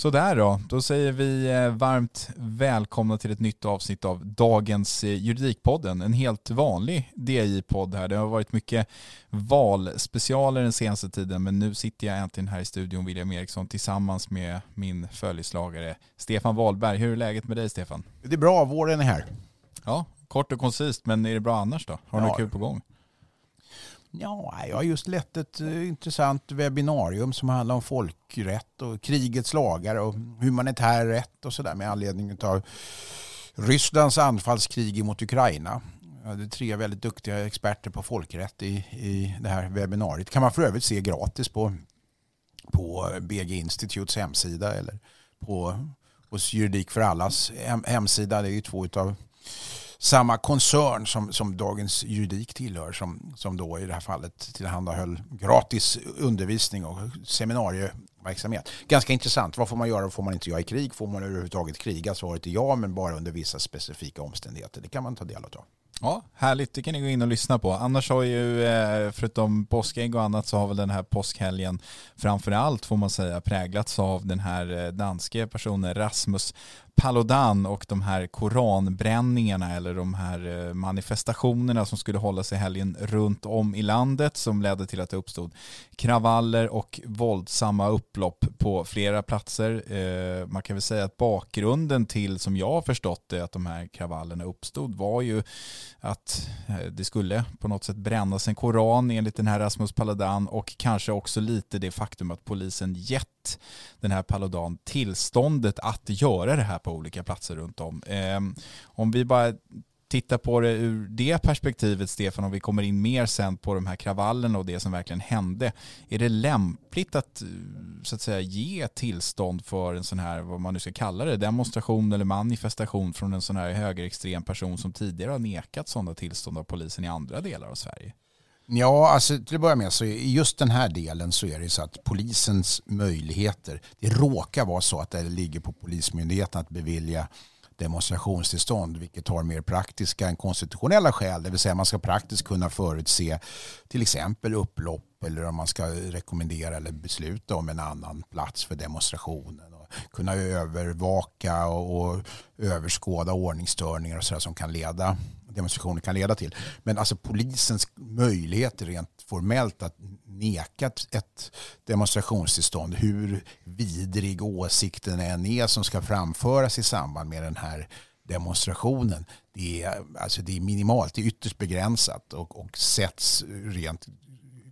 Sådär då, då säger vi eh, varmt välkomna till ett nytt avsnitt av dagens eh, Juridikpodden. En helt vanlig DI-podd här. Det har varit mycket valspecialer den senaste tiden men nu sitter jag äntligen här i studion, William Eriksson, tillsammans med min följeslagare Stefan Wahlberg. Hur är läget med dig Stefan? Det är bra, våren är här. Ja, kort och koncist, men är det bra annars då? Har du Ja. något kul på gång? Ja, jag har just lett ett eh, intressant webbinarium som handlar om folkrätt och krigets lagar och humanitär rätt och sådär med anledning av Rysslands anfallskrig mot Ukraina. Jag hade tre väldigt duktiga experter på folkrätt i, i det här webbinariet. kan man för övrigt se gratis på, på BG Institutes hemsida eller på hos Juridik för allas hem, hemsida. Det är ju två utav samma koncern som, som Dagens Juridik tillhör som, som då i det här fallet tillhandahöll gratis undervisning och seminarieverksamhet. Ganska intressant. Vad får man göra och får man inte göra i krig? Får man överhuvudtaget kriga? Svaret är ja, men bara under vissa specifika omständigheter. Det kan man ta del av. Ja, härligt. Det kan ni gå in och lyssna på. Annars har ju, eh, förutom påskägg och annat, så har väl den här påskhelgen framför allt, får man säga, präglats av den här eh, danske personen Rasmus Paludan och de här koranbränningarna eller de här eh, manifestationerna som skulle hålla sig helgen runt om i landet som ledde till att det uppstod kravaller och våldsamma upplopp på flera platser. Eh, man kan väl säga att bakgrunden till, som jag har förstått det, att de här kravallerna uppstod var ju att eh, det skulle på något sätt brännas en koran enligt den här Rasmus Paludan och kanske också lite det faktum att polisen gett den här Paludan tillståndet att göra det här på olika platser runt om. Eh, Om vi bara tittar på det ur det perspektivet, Stefan, om vi kommer in mer sen på de här kravallerna och det som verkligen hände. Är det lämpligt att, eh, så att säga, ge tillstånd för en sån här, vad man nu ska kalla det, demonstration eller manifestation från en sån här högerextrem person som tidigare har nekat sådana tillstånd av polisen i andra delar av Sverige? Ja, alltså till att börja med så i just den här delen så är det så att polisens möjligheter, det råkar vara så att det ligger på polismyndigheten att bevilja demonstrationstillstånd, vilket har mer praktiska än konstitutionella skäl. Det vill säga man ska praktiskt kunna förutse till exempel upplopp eller om man ska rekommendera eller besluta om en annan plats för demonstrationen. Och kunna övervaka och, och överskåda ordningsstörningar och sådär som kan leda demonstrationer kan leda till. Men alltså polisens möjligheter rent formellt att neka ett- demonstrationstillstånd, hur vidrig åsikten än är som ska framföras i samband med den här demonstrationen, det är, alltså det är minimalt, det är ytterst begränsat och, och sätts rent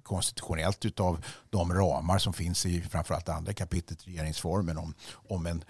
konstitutionellt utav de ramar som finns i framförallt andra kapitlet i regeringsformen om, om en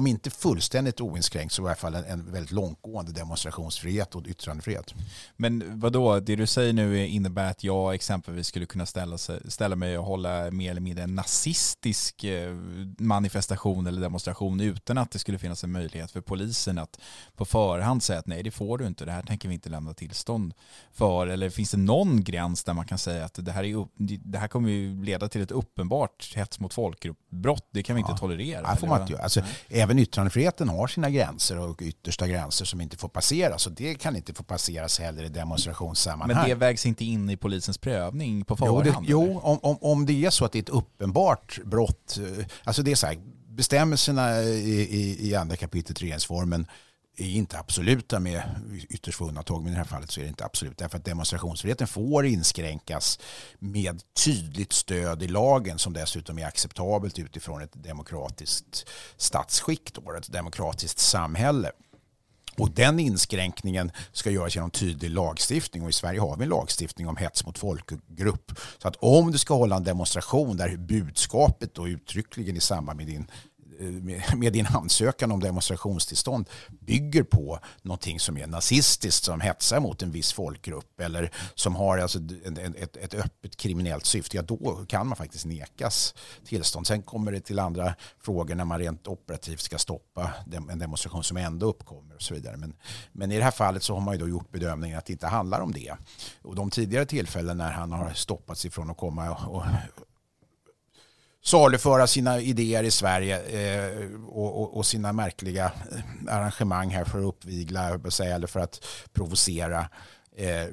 om inte fullständigt oinskränkt så i alla fall en, en väldigt långtgående demonstrationsfrihet och yttrandefrihet. Men vad då? det du säger nu innebär att jag exempelvis skulle kunna ställa, sig, ställa mig och hålla mer eller mindre en nazistisk eh, manifestation eller demonstration utan att det skulle finnas en möjlighet för polisen att på förhand säga att nej det får du inte, det här tänker vi inte lämna tillstånd för. Eller finns det någon gräns där man kan säga att det här, är, det här kommer ju leda till ett uppenbart hets mot folkgrupp-brott, det kan vi inte tolerera. Ja, får man inte alltså, även yttrandefriheten har sina gränser och yttersta gränser som inte får passeras och det kan inte få passeras heller i demonstrationssammanhang. Men det vägs inte in i polisens prövning på förhand? Jo, det, jo om, om, om det är så att det är ett uppenbart brott, eh, alltså det är så här, bestämmelserna i, i, i andra kapitlet regeringsformen är inte absoluta med ytterst få undantag, men i det här fallet så är det inte absolut. Därför att demonstrationsfriheten får inskränkas med tydligt stöd i lagen som dessutom är acceptabelt utifrån ett demokratiskt statsskick, då, ett demokratiskt samhälle. Och den inskränkningen ska göras genom tydlig lagstiftning och i Sverige har vi en lagstiftning om hets mot folkgrupp. Så att om du ska hålla en demonstration där budskapet då uttryckligen i samband med din Eh, med din ansökan om demonstrationstillstånd bygger på någonting som är nazistiskt, som hetsar mot en viss folkgrupp eller som har alltså ett, ett öppet kriminellt syfte, ja då kan man faktiskt nekas tillstånd. Sen kommer det till andra frågor när man rent operativt ska stoppa en demonstration som ändå uppkommer och så vidare. Men, men i det här fallet så har man ju då gjort bedömningen att det inte handlar om det. Och de tidigare tillfällen när han har stoppats ifrån att komma och, saluföra sina idéer i Sverige eh, och, och, och, sina märkliga eh, arrangemang här för att uppvigla eller för att provocera. Eh,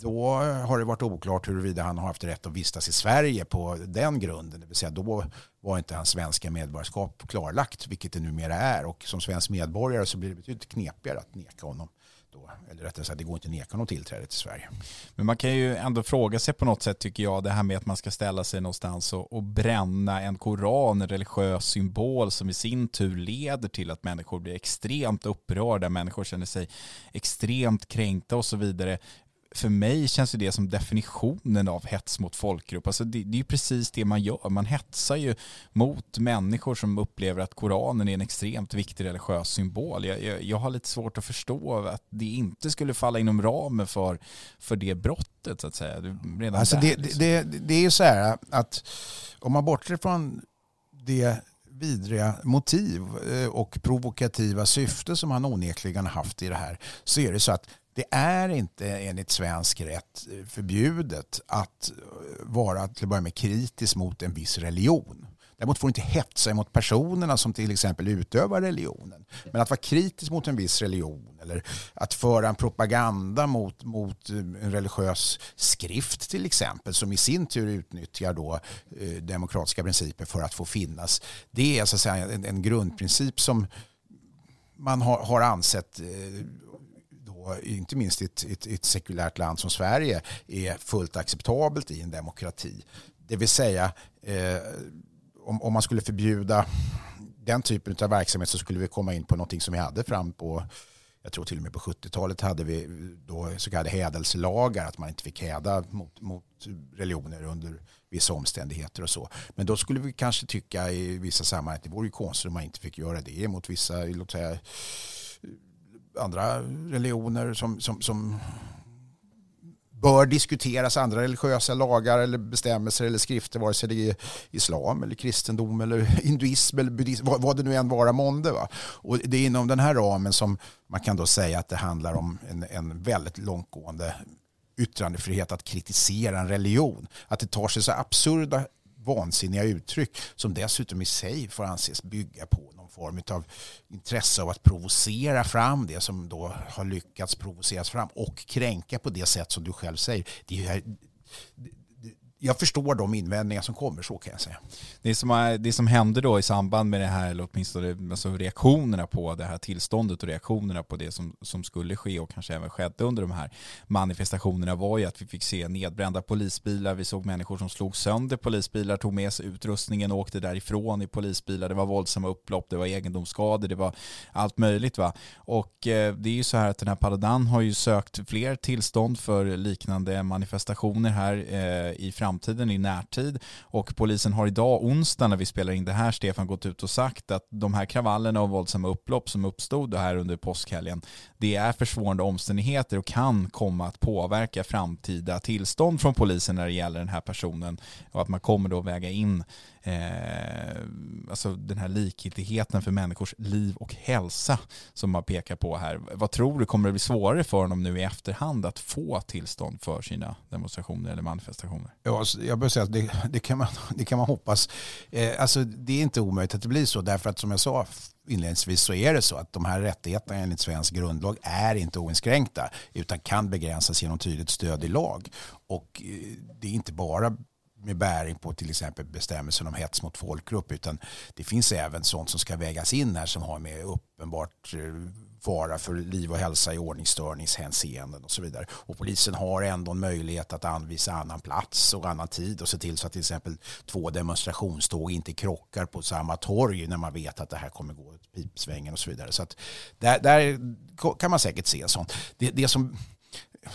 då har det varit oklart huruvida han har haft rätt att vistas i Sverige på den grunden. Det vill säga då var inte hans svenska medborgarskap klarlagt, vilket det numera är. Och som svensk medborgare så blir det betydligt knepigare att neka honom då, eller rättare sagt det går inte att neka honom tillträde till Sverige. Men man kan ju ändå fråga sig på något sätt tycker jag det här med att man ska ställa sig någonstans och, och bränna en koran, en religiös symbol som i sin tur leder till att människor blir extremt upprörda, människor känner sig extremt kränkta och så vidare för mig känns det som definitionen av hets mot folkgrupp. Alltså det, det är ju precis det man gör. Man hetsar ju mot människor som upplever att Koranen är en extremt viktig religiös symbol. Jag, jag, jag har lite svårt att förstå att det inte skulle falla inom ramen för, för det brottet så att säga. Redan alltså det, liksom. det, det är ju så här att om man bortser från det vidriga motiv eh, och provokativa syfte som han onekligen haft i det här så är det så att det är inte enligt svensk rätt eh, förbjudet att eh, vara till att börja med kritisk mot en viss religion. Däremot får du inte hetsa mot personerna som till exempel utövar religionen. Men att vara kritisk mot en viss religion eller att föra en propaganda mot, mot eh, en religiös skrift till exempel som i sin tur utnyttjar då, eh, demokratiska principer för att få finnas. Det är så att säga en, en grundprincip som man har, har ansett eh, Eh, inte minst i ett, ett, ett, sekulärt land som Sverige, är fullt acceptabelt i en demokrati. Det vill säga, eh, om, om man skulle förbjuda den typen av verksamhet så skulle vi komma in på någonting som vi hade fram på jag tror till och med på 70-talet hade vi då så kallade hädelselagar, att man inte fick häda mot, mot religioner under vissa omständigheter och så. Men då skulle vi kanske tycka i vissa sammanhang att det vore ju konstigt om man inte fick göra det mot vissa, låt säga, andra religioner som, som, som bör diskuteras, andra religiösa lagar eller bestämmelser eller skrifter, vare sig det är islam eller kristendom eller hinduism eller buddhism, vad, vad det nu än vara månde. Va? Och det är inom den här ramen som man kan då säga att det handlar om en, en väldigt långtgående yttrandefrihet att kritisera en religion. Att det tar sig så absurda vansinniga uttryck som dessutom i sig får anses bygga på någon form av intresse av att provocera fram det som då har lyckats provoceras fram och kränka på det sätt som du själv säger. Det är, jag förstår de invändningar som kommer, så kan jag säga. Det som, det som hände då i samband med det här, eller åtminstone alltså reaktionerna på det här tillståndet och reaktionerna på det som, som skulle ske och kanske även skedde under de här manifestationerna var ju att vi fick se nedbrända polisbilar, vi såg människor som slog sönder polisbilar, tog med sig utrustningen och åkte därifrån i polisbilar, det var våldsamma upplopp, det var egendomsskador, det var allt möjligt. Va? Och eh, det är ju så här att den här Paludan har ju sökt fler tillstånd för liknande manifestationer här eh, i framtiden framtiden i närtid. Och polisen har idag, onsdag när vi spelar in det här, Stefan gått ut och sagt att de här kravallerna och våldsamma upplopp som uppstod här under påskhelgen, det är försvårande omständigheter och kan komma att påverka framtida tillstånd från polisen när det gäller den här personen och att man kommer då väga in eh, alltså den här likgiltigheten för människors liv och hälsa som man pekar på här. Vad tror du, kommer det bli svårare för honom nu i efterhand att få tillstånd för sina demonstrationer eller manifestationer? Ja, alltså, jag bör säga att det, det, kan, man, det kan man hoppas. Eh, alltså, det är inte omöjligt att det blir så därför att som jag sa inledningsvis så är det så att de här rättigheterna enligt svensk grundlag är inte oinskränkta utan kan begränsas genom tydligt stöd i lag. Och eh, det är inte bara med bäring på till exempel bestämmelsen om hets mot folkgrupp utan det finns även sånt som ska vägas in här som har med uppenbart eh, fara för liv och hälsa i ordningsstörningshänseenden och så vidare. Och polisen har ändå en möjlighet att anvisa annan plats och annan tid och se till så att till exempel två demonstrationståg inte krockar på samma torg när man vet att det här kommer gå åt pipsvängen och så vidare. Så att där, där kan man säkert se sånt. Det, det som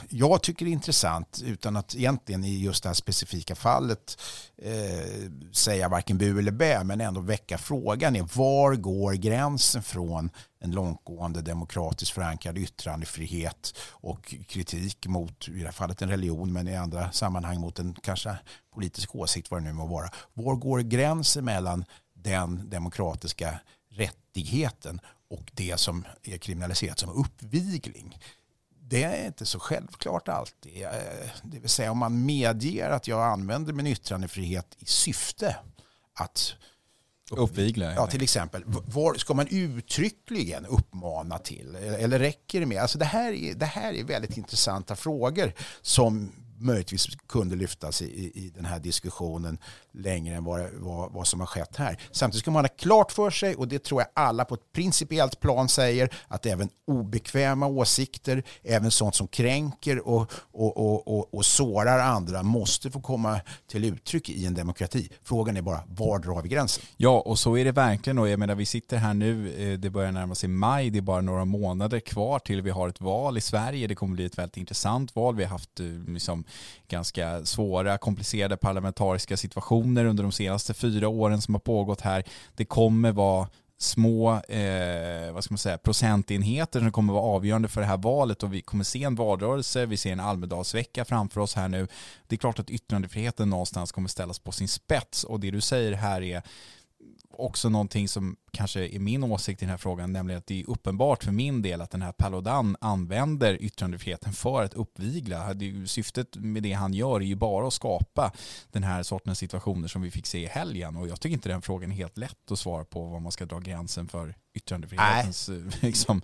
jag tycker är intressant utan att egentligen i just det här specifika fallet eh, säga varken bu eller bä men ändå väcka frågan är var går gränsen från en långtgående demokratiskt förankrad yttrandefrihet och kritik mot i det här fallet en religion men i andra sammanhang mot en kanske politisk åsikt vad det nu må vara. Var går gränsen mellan den demokratiska rättigheten och det som är kriminaliserat som uppvigling? Det är inte så självklart alltid. Eh, det vill säga om man medger att jag använder min yttrandefrihet i syfte att uppvigla. Ja, till exempel. Var ska man uttryckligen uppmana till? Eller räcker det med? Alltså det, här är, det här är väldigt intressanta frågor som möjligtvis kunde lyftas i, i, den här diskussionen längre än vad, vad, vad, som har skett här. Samtidigt ska man ha klart för sig, och det tror jag alla på ett principiellt plan säger, att även obekväma åsikter, även sånt som kränker och, och, och, och, och sårar andra måste få komma till uttryck i en demokrati. Frågan är bara, var drar vi gränsen? Ja, och så är det verkligen. Och jag menar, vi sitter här nu, eh, det börjar närma sig maj, det är bara några månader kvar till vi har ett val i Sverige. Det kommer bli ett väldigt intressant val. Vi har haft eh, liksom, ganska svåra, komplicerade parlamentariska situationer under de senaste fyra åren som har pågått här. Det kommer vara små eh, vad ska man säga, procentenheter som kommer vara avgörande för det här valet och vi kommer se en valrörelse, vi ser en Almedalsvecka framför oss här nu. Det är klart att yttrandefriheten någonstans kommer ställas på sin spets och det du säger här är också någonting som kanske är min åsikt i den här frågan, nämligen att det är uppenbart för min del att den här Paludan använder yttrandefriheten för att uppvigla. Syftet med det han gör är ju bara att skapa den här sortens situationer som vi fick se i helgen och jag tycker inte den frågan är helt lätt att svara på var man ska dra gränsen för yttrandefrihetens liksom,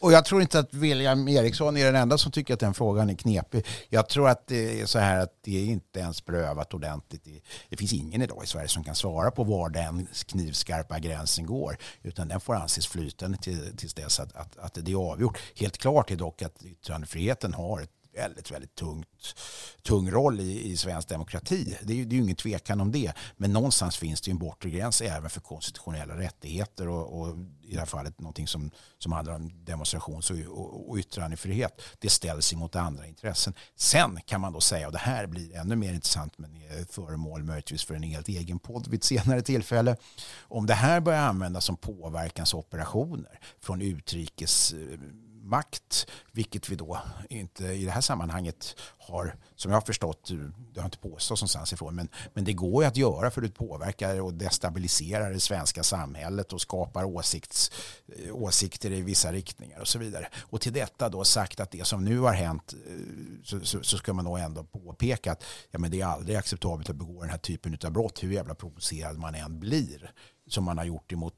och jag tror inte att William Eriksson är den enda som tycker att den frågan är knepig. Jag tror att det är så här att det är inte ens prövat ordentligt. Det finns ingen idag i Sverige som kan svara på var den knivskarpa gränsen går. Utan den får anses flytande till, tills dess att, att, att det är avgjort. Helt klart är dock att yttrandefriheten har ett väldigt, väldigt tungt, tung roll i, i svensk demokrati. Det är, det är ju ingen tvekan om det. Men någonstans finns det ju en bortre gräns även för konstitutionella rättigheter och, och i det här fallet någonting som, som handlar om demonstrations och, och, och yttrandefrihet. Det ställs emot andra intressen. Sen kan man då säga, och det här blir ännu mer intressant men är föremål möjligtvis för en helt egen podd vid ett senare tillfälle. Om det här börjar användas som påverkansoperationer från utrikes makt, vilket vi då inte i det här sammanhanget har, som jag har förstått, det har inte påståtts någonstans ifrån, men, men det går ju att göra för det påverkar och destabiliserar det svenska samhället och skapar åsikts, eh, åsikter i vissa riktningar och så vidare. Och till detta då sagt att det som nu har hänt eh, så, så, så ska man nog ändå påpeka att ja, men det är aldrig acceptabelt att begå den här typen av brott, hur jävla provocerad man än blir, som man har gjort emot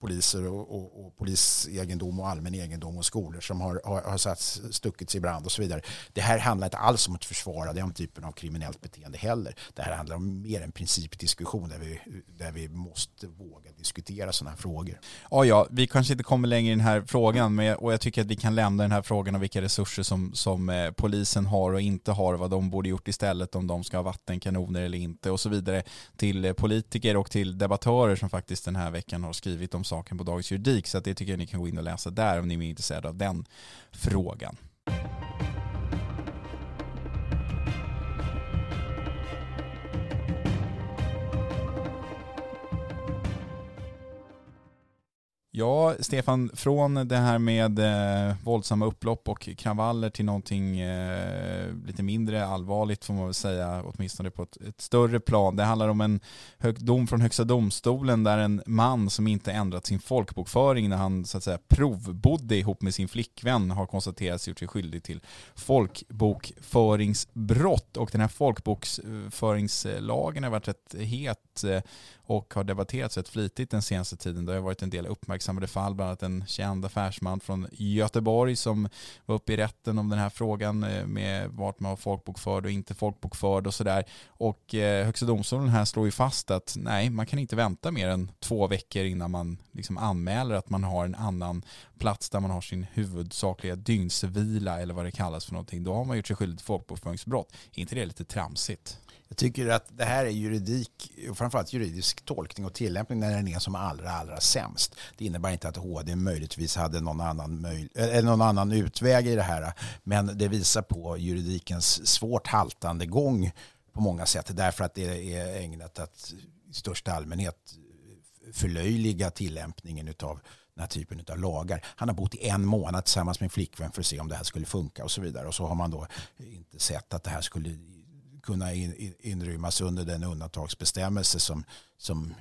poliser och, och, och polisegendom och allmän egendom och skolor som har, har, har satts, stuckits i brand och så vidare. Det här handlar inte alls om att försvara den typen av kriminellt beteende heller. Det här handlar om mer en principdiskussion där vi, där vi måste våga diskutera sådana här frågor. Ja, ja, vi kanske inte kommer längre i den här frågan men, och jag tycker att vi kan lämna den här frågan om vilka resurser som, som eh, polisen har och inte har, vad de borde gjort istället, om de ska ha vattenkanoner eller inte och så vidare till eh, politiker och till debattörer som faktiskt den här veckan har skrivit om saken på Dagens Juridik. Så det tycker jag ni kan gå in och läsa där om ni är intresserade av den frågan. Ja, Stefan, från det här med eh, våldsamma upplopp och kravaller till någonting eh, lite mindre allvarligt får man väl säga, åtminstone på ett, ett större plan. Det handlar om en hög, dom från Högsta domstolen där en man som inte ändrat sin folkbokföring när han så att säga provbodde ihop med sin flickvän har konstaterats gjort sig skyldig till folkbokföringsbrott. Och den här folkbokföringslagen har varit rätt het eh, och har debatterats rätt flitigt den senaste tiden. Det har varit en del uppmärksammade fall, bland annat en känd affärsman från Göteborg som var uppe i rätten om den här frågan eh, med vart man var folkbokförd och inte folkbokförd och sådär. Och eh, Högsta domstolen här slår ju fast att nej, man kan inte vänta mer än två veckor innan man liksom anmäler att man har en annan plats där man har sin huvudsakliga dygnsvila eller vad det kallas för någonting. Då har man gjort sig skyldig till folkbokföringsbrott. Är inte det lite tramsigt? Jag tycker att det här är juridik, och framförallt juridisk tolkning och tillämpning när den är som allra, allra sämst. Det innebär inte att HD möjligtvis hade någon annan, möj, eller någon annan utväg i det här, men det visar på juridikens svårt haltande gång på många sätt, därför att det är ägnat att i största allmänhet förlöjliga tillämpningen av den här typen av lagar. Han har bott i en månad tillsammans med en flickvän för att se om det här skulle funka och så vidare. Och så har man då inte sett att det här skulle kunna inrymmas under den undantagsbestämmelse som, som,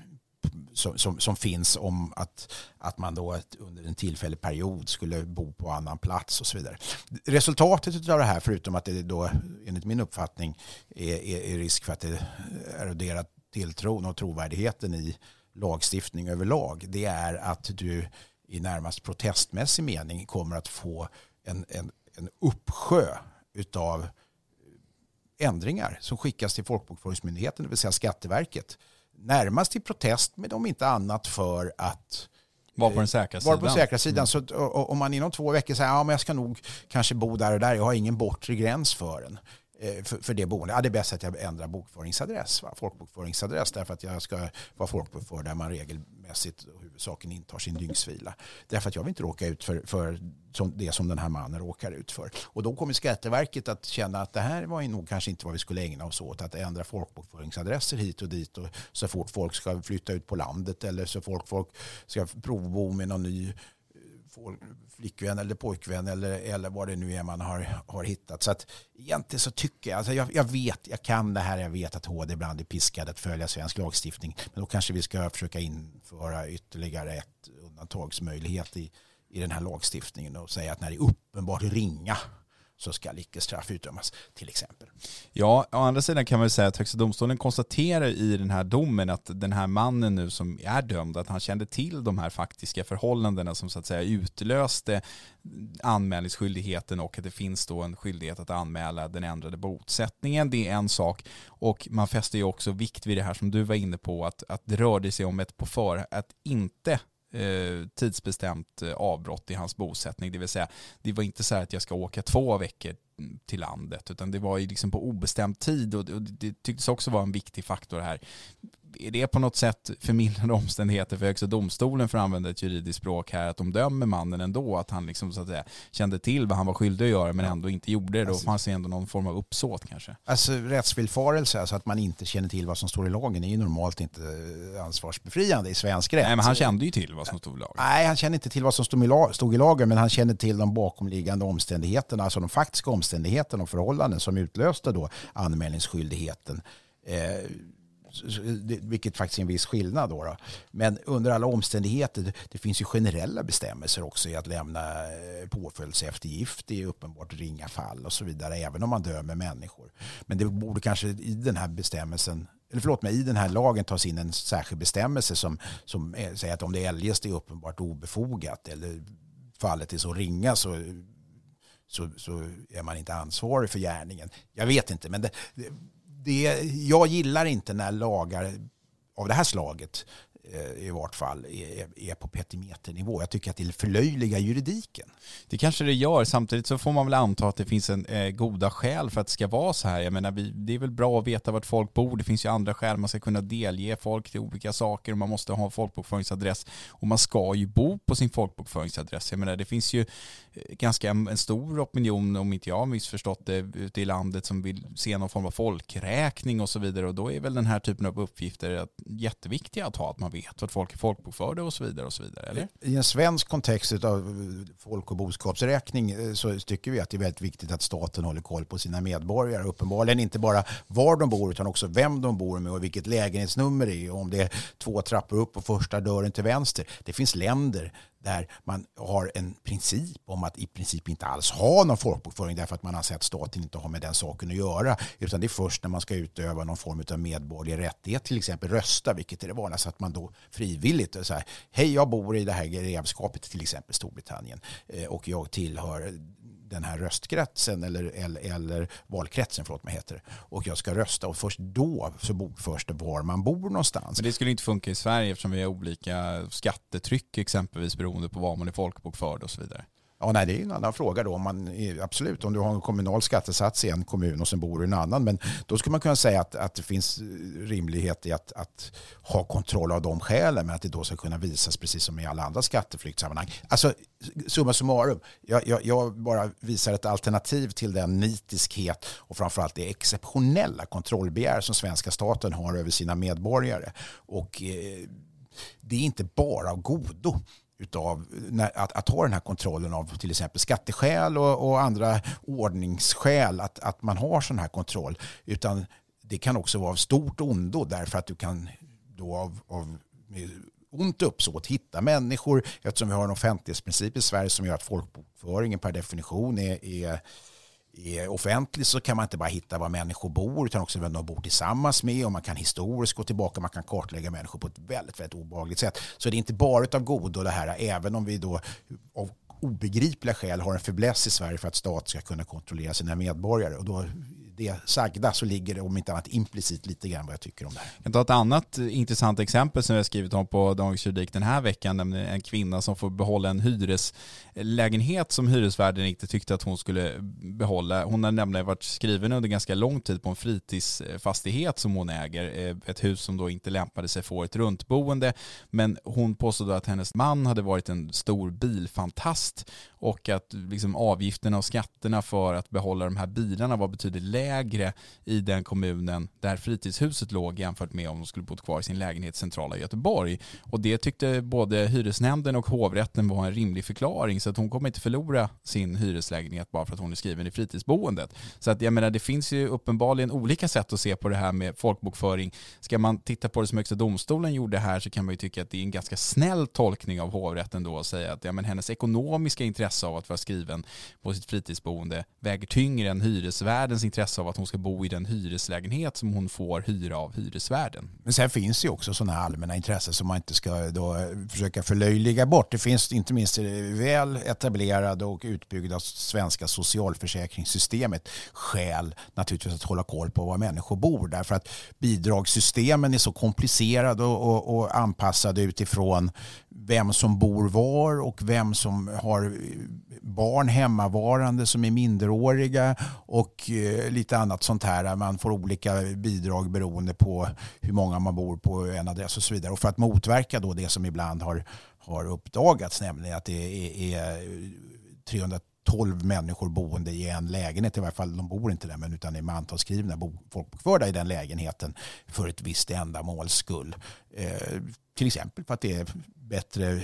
som, som, finns om att, att man då under en tillfällig period skulle bo på annan plats och så vidare. Resultatet av det här, förutom att det då enligt min uppfattning är, är, är risk för att det eroderar tilltron och trovärdigheten i lagstiftning överlag, det är att du i närmast protestmässig mening kommer att få en, en, en uppsjö utav ändringar som skickas till Folkbokföringsmyndigheten, det vill säga Skatteverket. Närmast till protest, men om inte annat för att var på den säkra sidan. Var på den säkra sidan. Mm. Så om man inom två veckor säger att ja, jag ska nog kanske bo där och där, jag har ingen bortre gräns för den. Eh, för, för det boendet. Ja, det är bäst att jag ändrar bokföringsadress, va? folkbokföringsadress därför att jag ska vara folkbokförd där man regelmässigt och huvudsaken intar sin dygnsvila. Därför att jag vill inte råka ut för, för som det som den här mannen råkar ut för. Och då kommer Skatteverket att känna att det här var nog kanske inte vad vi skulle ägna oss åt, att ändra folkbokföringsadresser hit och dit och så fort folk ska flytta ut på landet eller så fort folk ska provbo med någon ny flickvän eller pojkvän eller, eller vad det nu är man har, har hittat. Så att egentligen så tycker jag, alltså jag, jag vet, jag kan det här, jag vet att HD ibland är piskad att följa svensk lagstiftning. Men då kanske vi ska försöka införa ytterligare ett undantagsmöjlighet i, i den här lagstiftningen och säga att när det är uppenbart ringa så ska icke-straff utdömas till exempel. Ja, å andra sidan kan man säga att Högsta domstolen konstaterar i den här domen att den här mannen nu som är dömd, att han kände till de här faktiska förhållandena som så att säga utlöste anmälningsskyldigheten och att det finns då en skyldighet att anmäla den ändrade bosättningen. Det är en sak och man fäster ju också vikt vid det här som du var inne på att, att det rörde sig om ett på för att inte Eh, tidsbestämt eh, avbrott i hans bosättning. Det vill säga, det var inte så här att jag ska åka två veckor till landet, utan det var liksom på obestämd tid och det tycktes också vara en viktig faktor här är det på något sätt förmildrande omständigheter för Högsta domstolen för att använda ett juridiskt språk här, att de dömer mannen ändå, att han liksom så att säga kände till vad han var skyldig att göra men ändå inte gjorde det. Då alltså, fanns det ändå någon form av uppsåt kanske. Alltså rättsvillfarelse, alltså att man inte känner till vad som står i lagen, är ju normalt inte ansvarsbefriande i svensk rätt. Nej, men han kände ju till vad som stod i lagen. Nej, han kände inte till vad som stod i lagen, men han kände till de bakomliggande omständigheterna, alltså de faktiska omständigheterna och förhållanden som utlöste då anmälningsskyldigheten. Eh, vilket faktiskt är en viss skillnad. Då, då, Men under alla omständigheter, det finns ju generella bestämmelser också i att lämna eh, påföljdseftergift i uppenbart ringa fall och så vidare, även om man dömer människor. Men det borde kanske i den här bestämmelsen eller förlåt mig, i den här lagen tas in en särskild bestämmelse som, som eh, säger att om det eljest är uppenbart obefogat eller fallet är så ringa så, så, så är man inte ansvarig för gärningen. Jag vet inte, men det, det, jag gillar inte när lagar av det här slaget Eh, i vart fall är, är på petimeternivå. Jag tycker att det förlöjligar juridiken. Det kanske det gör. Samtidigt så får man väl anta att det finns en eh, goda skäl för att det ska vara så här. Jag menar, vi, det är väl bra att veta vart folk bor. Det finns ju andra skäl. Man ska kunna delge folk till olika saker. Man måste ha folkbokföringsadress och man ska ju bo på sin folkbokföringsadress. Jag menar, det finns ju eh, ganska en, en stor opinion, om inte jag har missförstått det, ute i landet som vill se någon form av folkräkning och så vidare. Och då är väl den här typen av uppgifter jätteviktiga att ha. Att man vet vart folk är folkbokförda och så vidare. och så vidare eller? I en svensk kontext av eh, folk och boskapsräkning eh, så tycker vi att det är väldigt viktigt att staten håller koll på sina medborgare. Uppenbarligen inte bara var de bor utan också vem de bor med och vilket lägenhetsnummer det är om det är två trappor upp och första dörren till vänster. Det finns länder där man har en princip om att i princip inte alls ha någon folkbokföring därför att man anser att staten inte har med den saken att göra. Utan det är först när man ska utöva någon form av medborgerlig rättighet, till exempel rösta, vilket är det vanligaste, att man då frivilligt så här, hej jag bor i det här grevskapet, till exempel Storbritannien, eh, och jag tillhör den här röstkretsen eller, eller, eller valkretsen, förlåt mig heter Och jag ska rösta och först då så bokförs det var man bor någonstans. Men det skulle inte funka i Sverige eftersom vi har olika skattetryck exempelvis beroende på var man är folkbokförd och så vidare. Ja, nej, det är en annan fråga då. Om man, absolut, om du har en kommunal skattesats i en kommun och sen bor du i en annan. Men då skulle man kunna säga att, att det finns rimlighet i att, att ha kontroll av de skälen men att det då ska kunna visas precis som i alla andra skatteflyktssammanhang. Alltså, summa summarum, jag, jag, jag, bara visar ett alternativ till den nitiskhet och framförallt det exceptionella kontrollbegär som svenska staten har över sina medborgare. Och eh, det är inte bara av godo utav att, att ha den här kontrollen av till exempel skatteskäl och, och andra ordningsskäl, att, att man har sån här kontroll. Utan det kan också vara av stort ondo därför att du kan då av, av ont uppsåt hitta människor eftersom vi har en offentlighetsprincip i Sverige som gör att folkbokföringen per definition är, är är eh, offentlig så kan man inte bara hitta var människor bor utan också vem de bor tillsammans med och man kan historiskt gå tillbaka, man kan kartlägga människor på ett väldigt, väldigt obehagligt sätt. Så det är inte bara utav godo det här, även om vi då av obegripliga skäl har en fäbless i Sverige för att stat ska kunna kontrollera sina medborgare. Och då det sagda så ligger det om inte annat implicit lite grann vad jag tycker om det här. Jag kan ta ett annat intressant exempel som vi har skrivit om på Dagens Juridik den här veckan, nämligen en kvinna som får behålla en hyreslägenhet som hyresvärden inte tyckte att hon skulle behålla. Hon har nämligen varit skriven under ganska lång tid på en fritidsfastighet som hon äger, eh, ett hus som då inte lämpade sig för ett runtboende, men hon påstod att hennes man hade varit en stor bilfantast och att liksom avgifterna och skatterna för att behålla de här bilarna var betydligt lägre i den kommunen där fritidshuset låg jämfört med om de skulle bott kvar i sin lägenhet centrala Göteborg. Och det tyckte både hyresnämnden och hovrätten var en rimlig förklaring så att hon kommer inte förlora sin hyreslägenhet bara för att hon är skriven i fritidsboendet. Så att jag menar det finns ju uppenbarligen olika sätt att se på det här med folkbokföring. Ska man titta på det som Högsta domstolen gjorde här så kan man ju tycka att det är en ganska snäll tolkning av hovrätten då och säga att ja, men hennes ekonomiska intresse intresse av att vara skriven på sitt fritidsboende väger tyngre än hyresvärdens intresse av att hon ska bo i den hyreslägenhet som hon får hyra av hyresvärden. Men sen finns ju också sådana allmänna intressen som man inte ska då eh, försöka förlöjliga bort. Det finns inte minst väl etablerade och utbyggda svenska socialförsäkringssystemet skäl naturligtvis att hålla koll på var människor bor därför att bidragssystemen är så komplicerade och, och, och anpassade utifrån vem som bor var och vem som har barn hemmavarande som är minderåriga och eh, lite annat sånt här. Man får olika bidrag beroende på hur många man bor på en adress och så vidare. Och för att motverka då det som ibland har, har uppdagats, nämligen att det är, är 300 12 människor boende i en lägenhet. I varje fall, de bor inte där, men utan är mantalsskrivna, folkbokförda i den lägenheten för ett visst ändamåls skull. Eh, till exempel för att det är bättre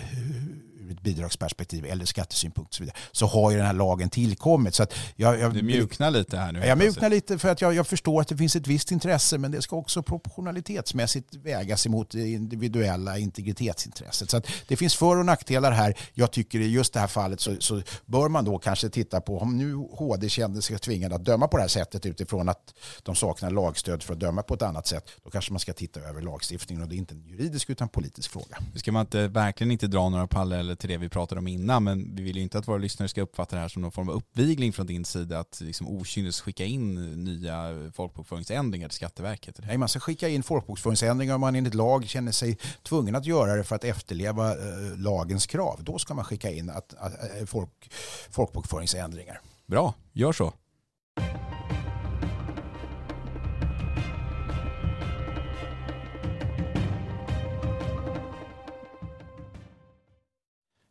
ur ett bidragsperspektiv eller skattesynpunkt och så vidare, så har ju den här lagen tillkommit. Så att jag, jag, du mjuknar lite här nu. Jag mjuknar lite för att jag, jag, förstår att det finns ett visst intresse men det ska också proportionalitetsmässigt vägas emot det individuella integritetsintresset. Så att det finns för och nackdelar här. Jag tycker i just det här fallet så, så bör man då kanske titta på om nu HD kände sig tvingad att döma på det här sättet utifrån att de saknar lagstöd för att döma på ett annat sätt. Då kanske man ska titta över lagstiftningen och det är inte en juridisk utan politisk fråga. Ska man inte, verkligen inte dra några paralleller till det vi pratade om innan, men vi vill ju inte att våra lyssnare ska uppfatta det här som någon form av uppvigling från din sida att liksom okynnes skicka in nya folkbokföringsändringar till Skatteverket. Nej, man ska skicka in folkbokföringsändringar om man enligt lag känner sig tvungen att göra det för att efterleva eh, lagens krav. Då ska man skicka in att, att, att eh, folk, folkbokföringsändringar. Bra, gör så.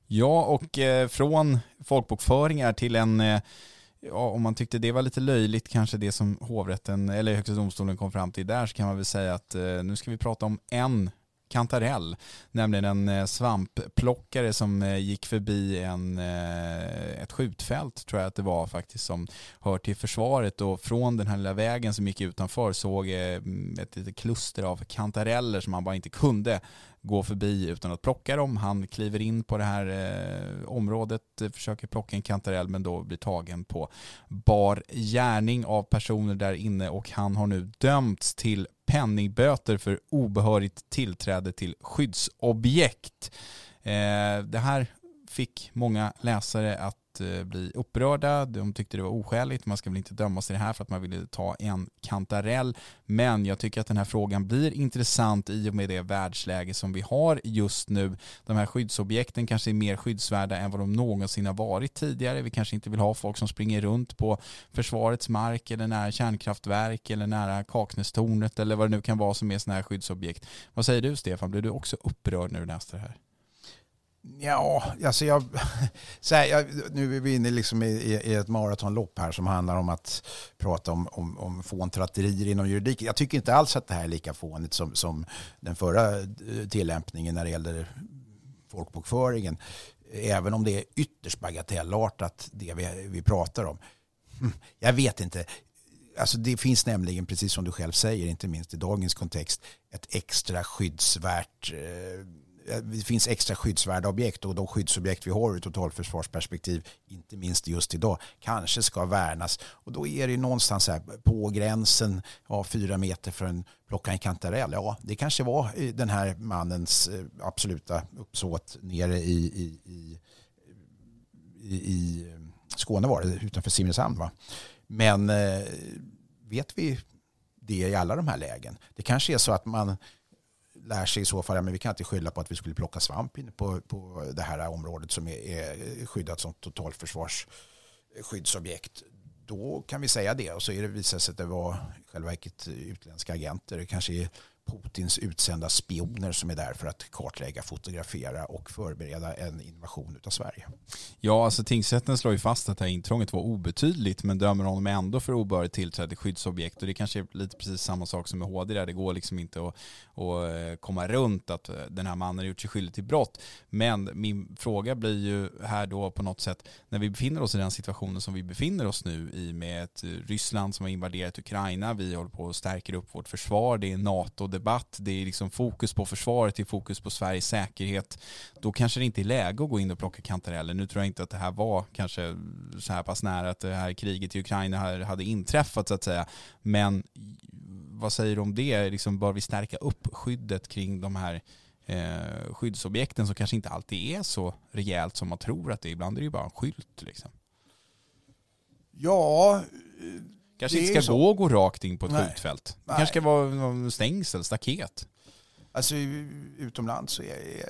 Ja, och eh, från folkbokföringar till en, eh, ja, om man tyckte det var lite löjligt kanske det som hovrätten eller högsta domstolen kom fram till där så kan man väl säga att eh, nu ska vi prata om en kantarell, nämligen en eh, svampplockare som eh, gick förbi en, eh, ett skjutfält tror jag att det var faktiskt som hör till försvaret. Och från den här lilla vägen som gick utanför såg mm, ett litet kluster av kantareller som han bara inte kunde gå förbi utan att plocka dem. Han kliver in på det här eh, området, eh, försöker plocka en kantarell men då blir tagen på bar gärning av personer där inne och han har nu dömts till penningböter för obehörigt tillträde till skyddsobjekt. Eh, det här fick många läsare att Eh, bli upprörda. De tyckte det var oskäligt. Man ska väl inte dömas i det här för att man ville ta en kantarell. Men jag tycker att den här frågan blir intressant i och med det världsläge som vi har just nu. De här skyddsobjekten kanske är mer skyddsvärda än vad de någonsin har varit tidigare. Vi kanske inte vill ha folk som springer runt på försvarets mark eller nära kärnkraftverk eller nära Kaknästornet eller vad det nu kan vara som är sådana här skyddsobjekt. Vad säger du Stefan? Blir du också upprörd när du läste det här? Ja, alltså jag, så här, jag, nu är vi inne liksom i, i, ett maratonlopp här som handlar om att prata om, om, om fåntratterier inom juridiken. Jag tycker inte alls att det här är lika fånigt som, som den förra eh, tillämpningen när det gäller folkbokföringen. Även om det är ytterst bagatellartat det vi, vi pratar om. Jag vet inte. Alltså det finns nämligen, precis som du själv säger, inte minst i dagens kontext, ett extra skyddsvärt Eh, Eh, det finns extra skyddsvärda objekt och de skyddsobjekt vi har ur totalförsvarsperspektiv, inte minst just idag, kanske ska värnas. Och då är det någonstans här på gränsen, ja, fyra meter för plocka en kantarell. Ja, det kanske var eh, den här mannens eh, absoluta uppsåt nere i, i, i, i Skåne var det, utanför Simrishamn. Va? Men vet vi det i alla de här lägen? Det kanske är så att man lär sig i så fall, men vi kan inte skylla på att vi skulle plocka svamp inne på, på det här området som är, är skyddat som totalförsvarsskyddsobjekt. Då kan vi säga det och så är det visar sig att det var själva verket utländska agenter. Det kanske är Putins utsända spioner som är där för att kartlägga, fotografera och förbereda en invasion av Sverige. Ja, alltså tingsrätten slår ju fast att det här intrånget var obetydligt men dömer honom ändå för obehörigt tillträde skyddsobjekt och det kanske är lite precis samma sak som med HD där. Det går liksom inte att, att eh, komma runt att eh, den här mannen har gjort sig skyldig till brott. Men min fråga blir ju här då på något sätt när vi befinner oss i den situationen som vi befinner oss nu i med ett eh, Ryssland som har invaderat Ukraina, vi håller på att stärka upp vårt försvar, det är NATO debatt, det är liksom fokus på försvaret, det är fokus på Sveriges säkerhet. Då kanske det inte är läge att gå in och plocka kantareller. Nu tror jag inte att det här var kanske så här pass nära att det här kriget i Ukraina hade inträffat så att säga. Men vad säger du om det? Liksom, bör vi stärka upp skyddet kring de här eh, skyddsobjekten som kanske inte alltid är så rejält som man tror att det är. Ibland är det ju bara en skylt. Liksom. Ja, eh, kanske inte ska så. gå och gå rakt in på ett Nej. skjutfält. Det kanske ska vara stängsel, staket. Alltså utomlands så är,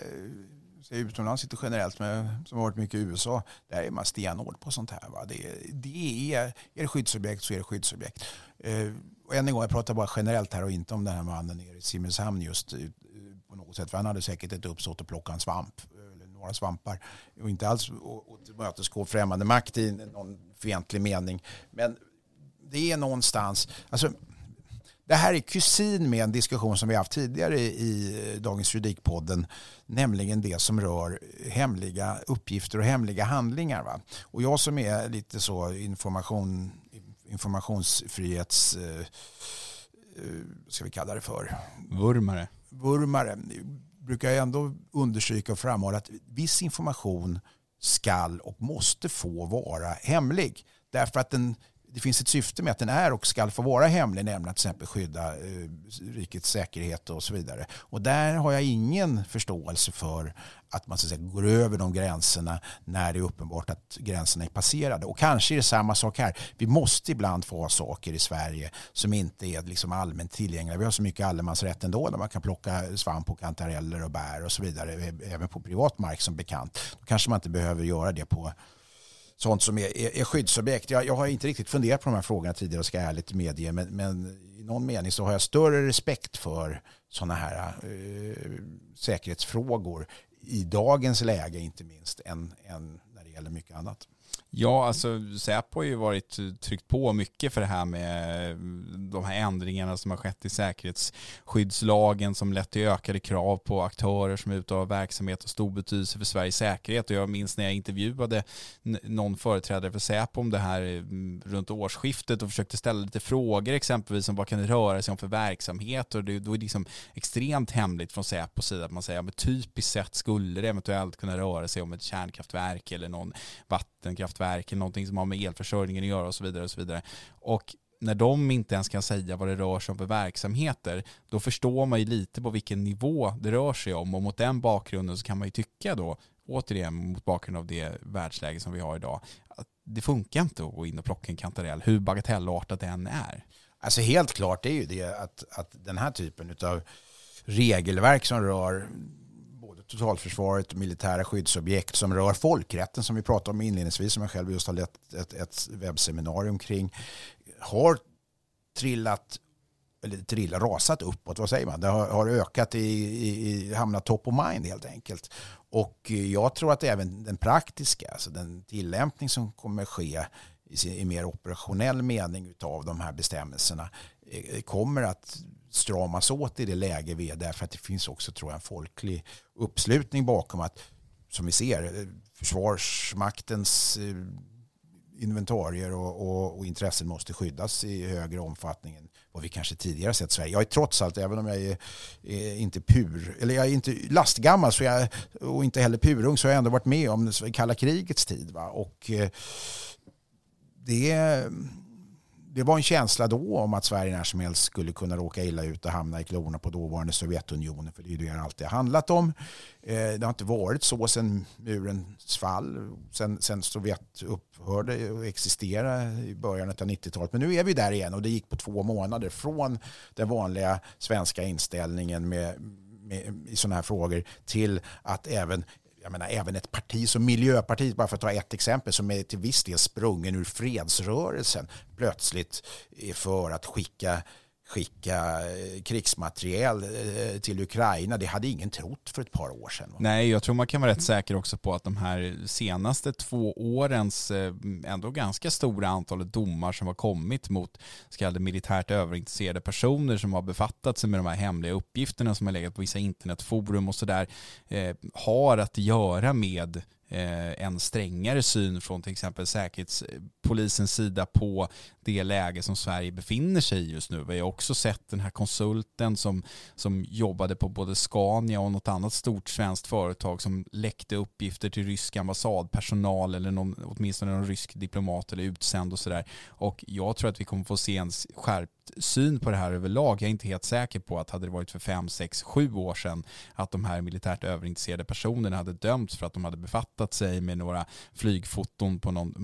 så är utomlands inte generellt, men som har varit mycket i USA, där är man stenhård på sånt här. Va? Det, det är, är det skyddsobjekt så är det skyddsobjekt. Eh, och än en gång, jag pratar bara generellt här och inte om den här mannen nere i Simrishamn just eh, på något sätt. För han hade säkert ett uppsåt att plocka en svamp, några svampar. Och inte alls tillmötesgå främmande makt i någon fientlig mening. Men det är någonstans, alltså, det här är kusin med en diskussion som vi haft tidigare i Dagens Juridikpodden, nämligen det som rör hemliga uppgifter och hemliga handlingar. Va? Och jag som är lite så information, informationsfrihets, eh, eh, ska vi kalla det för? Vurmare. Vurmare. Brukar jag ändå understryka och framhålla att viss information skall och måste få vara hemlig. Därför att den det finns ett syfte med att den är och ska få vara hemlig, nämligen att till exempel skydda eh, rikets säkerhet och så vidare. Och där har jag ingen förståelse för att man så att säga, går över de gränserna när det är uppenbart att gränserna är passerade. Och kanske är det samma sak här. Vi måste ibland få ha saker i Sverige som inte är liksom allmänt tillgängliga. Vi har så mycket allemansrätt ändå där man kan plocka svamp och kantareller och bär och så vidare, även på privat mark som bekant. Då kanske man inte behöver göra det på sånt som är, är, är skyddsobjekt. Jag, jag, har inte riktigt funderat på de här frågorna tidigare ska jag ärligt medge. Men, men i någon mening så har jag större respekt för sådana här eh, säkerhetsfrågor i dagens läge inte minst än, än när det gäller mycket annat. Ja, alltså Säpo har ju varit tryckt på mycket för det här med eh, de här ändringarna som har skett i säkerhetsskyddslagen som lett till ökade krav på aktörer som utav verksamhet och stor betydelse för Sveriges säkerhet. Och jag minns när jag intervjuade någon företrädare för Säpo om det här eh, runt årsskiftet och försökte ställa lite frågor exempelvis om vad kan det röra sig om för verksamhet och det, då är det liksom extremt hemligt från Säpos sida att man säger att typiskt sett skulle det eventuellt kunna röra sig om ett kärnkraftverk eller någon vattenkraftverk nätverk eller någonting som har med elförsörjningen att göra och så vidare. Och så vidare. Och när de inte ens kan säga vad det rör sig om för verksamheter, då förstår man ju lite på vilken nivå det rör sig om och mot den bakgrunden så kan man ju tycka då, återigen mot bakgrund av det världsläge som vi har idag, att det funkar inte att gå in och plocka en kantarell, hur bagatellartat det än är. Alltså helt klart är ju det att, att den här typen av regelverk som rör totalförsvaret och militära skyddsobjekt som rör folkrätten som vi pratade om inledningsvis som jag själv just har lett ett, ett webbseminarium kring har trillat eller trillat, rasat uppåt, vad säger man? Det har, har ökat, i, i, i, hamnat top of mind helt enkelt. Och jag tror att även den praktiska, alltså den tillämpning som kommer ske i, i mer operationell mening av de här bestämmelserna eh, kommer att stramas åt i det läge vi är därför att det finns också tror jag en folklig uppslutning bakom att som vi ser eh, försvarsmaktens eh, inventarier och, och, och, intressen måste skyddas i högre omfattning än vad vi kanske tidigare sett i Sverige. Jag är trots allt, även om jag är, är inte pur, eller jag är inte lastgammal så jag, och inte heller purung så har jag ändå varit med om kalla krigets tid. Va? Och eh, det det var en känsla då om att Sverige när som helst skulle kunna råka illa ut och hamna i klorna på dåvarande Sovjetunionen. För det är det det alltid har handlat om. Eh, det har inte varit så sedan murens fall, sedan, sedan Sovjet upphörde att existera i början av 90-talet. Men nu är vi där igen och det gick på två månader från den vanliga svenska inställningen med, med, i sådana här frågor till att även jag menar, även ett parti som Miljöpartiet, bara för att ta ett exempel, som är till viss del sprungen ur fredsrörelsen, plötsligt är för att skicka skicka eh, krigsmateriel eh, till Ukraina. Det hade ingen trott för ett par år sedan. Nej, jag tror man kan vara rätt säker också på att de här senaste två årens eh, ändå ganska stora antalet domar som har kommit mot så kallade militärt överintresserade personer som har befattat sig med de här hemliga uppgifterna som har legat på vissa internetforum och sådär har att göra med Eh, Eh, en strängare syn från till exempel Säkerhetspolisens sida på det läge som Sverige befinner sig i just nu. Vi har också sett den här konsulten som, som jobbade på både Scania och något annat stort svenskt företag som läckte uppgifter till rysk ambassadpersonal eller någon, åtminstone någon rysk diplomat eller utsänd och sådär. Och jag tror att vi kommer få se en skärp syn på det här överlag. Jag är inte helt säker på att hade det varit för fem, sex, sju år sedan att de här militärt överintresserade personerna hade dömts för att de hade befattat sig med några flygfoton på någon,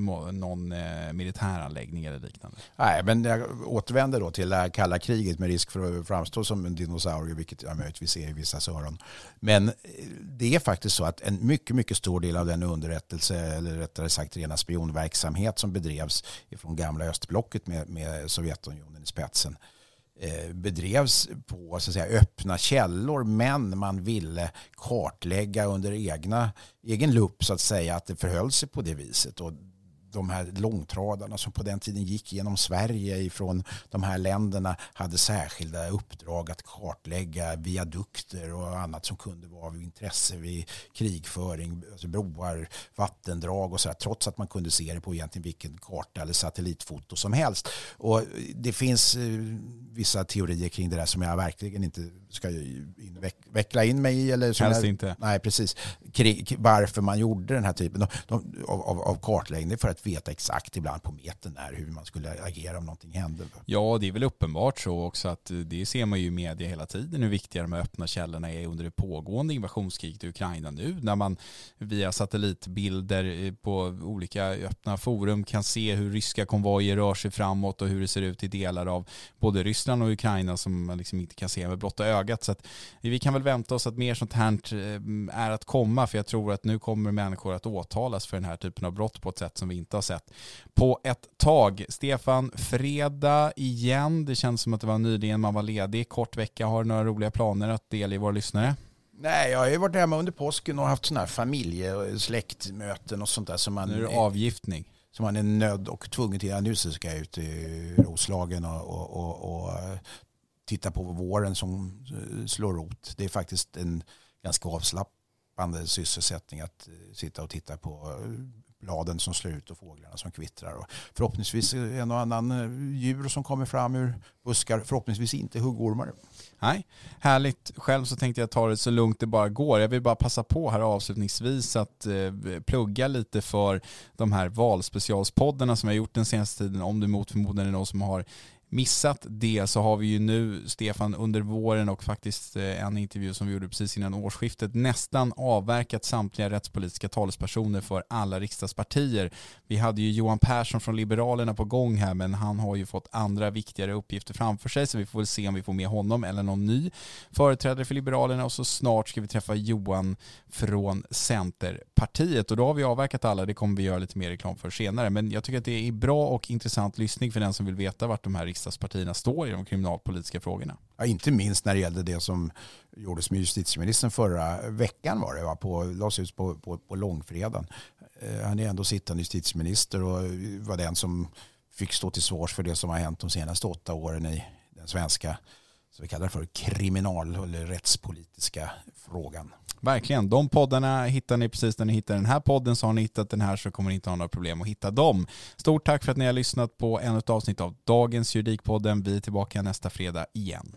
någon eh, militäranläggning eller liknande. Nej, men jag återvänder då till det här kalla kriget med risk för att framstå som en dinosaurie, vilket jag möjligtvis ser i vissa öron. Men eh, det är faktiskt så att en mycket, mycket stor del av den underrättelse, eller rättare sagt rena spionverksamhet som bedrevs från gamla östblocket med, med Sovjetunionen i spetsen platsen eh, bedrevs på så att säga, öppna källor men man ville kartlägga under egna, egen lupp så att säga att det förhöll sig på det viset. Och de här långtradarna som på den tiden gick genom Sverige ifrån de här länderna hade särskilda uppdrag att kartlägga viadukter och annat som kunde vara av intresse vid krigföring, alltså broar, vattendrag och så där, trots att man kunde se det på egentligen vilken karta eller satellitfoto som helst. Och det finns eh, vissa teorier kring det där som jag verkligen inte ska veckla in mig i. Eller Helst jag, inte. Nej, precis. Varför man gjorde den här typen av, av, av kartläggning för att veta exakt ibland på metern när hur man skulle agera om någonting hände. Ja, det är väl uppenbart så också att eh, det ser man ju i media hela tiden hur viktiga de öppna källorna är under det pågående invasionskriget i Ukraina nu när man via satellitbilder eh, på olika öppna forum kan se hur ryska konvojer rör sig framåt och hur det ser ut i delar av både Ryssland och Ukraina som man liksom inte kan se med blotta ögat. Så att eh, vi kan väl vänta oss att mer sånt här är att komma för jag tror att nu kommer människor att åtalas för den här typen av brott på ett sätt som vi inte har sett på ett tag. Stefan, fredag igen. Det känns som att det var nyligen man var ledig. Kort vecka. Har du några roliga planer att delge våra lyssnare? Nej, jag har ju varit hemma under påsken och haft sådana här familje och släktmöten och sånt där som man, Nu är det avgiftning. som man är nödd och tvungen till. Ja, nu ska jag ut i Roslagen och, och, och, och titta på våren som eh, slår rot. Det är faktiskt en ganska avslappnande sysselsättning att eh, sitta och titta på eh, bladen som slår ut och fåglarna som kvittrar. Och förhoppningsvis en och annan eh, djur som kommer fram ur buskar. Förhoppningsvis inte huggormar. Nej, härligt. Själv så tänkte jag ta det så lugnt det bara går. Jag vill bara passa på här avslutningsvis att eh, plugga lite för de här valspecialspoddarna som jag gjort den senaste tiden. Om det mot förmodan är någon som har missat det så har vi ju nu, Stefan, under våren och faktiskt eh, en intervju som vi gjorde precis innan årsskiftet nästan avverkat samtliga rättspolitiska talespersoner för alla riksdagspartier. Vi hade ju Johan Persson från Liberalerna på gång här men han har ju fått andra viktigare uppgifter framför sig så vi får väl se om vi får med honom eller någon ny företrädare för Liberalerna och så snart ska vi träffa Johan från Centerpartiet och då har vi avverkat alla, det kommer vi göra lite mer reklam för senare men jag tycker att det är bra och intressant lyssning för den som vill veta vart de här riksdagspartierna står i de kriminalpolitiska frågorna. Ja, inte minst när det gällde det som gjordes med justitieministern förra veckan var det, va? På, lades ut på, på, på långfredagen. Eh, han är ändå sittande justitieminister och var den som fick stå till svars för det som har hänt de senaste åtta åren i den svenska, vi kallar för kriminal eller rättspolitiska frågan. Verkligen. De poddarna hittar ni precis när ni hittar den här podden. Så har ni hittat den här så kommer ni inte ha några problem att hitta dem. Stort tack för att ni har lyssnat på ännu ett avsnitt av dagens Juridikpodden. Vi är tillbaka nästa fredag igen.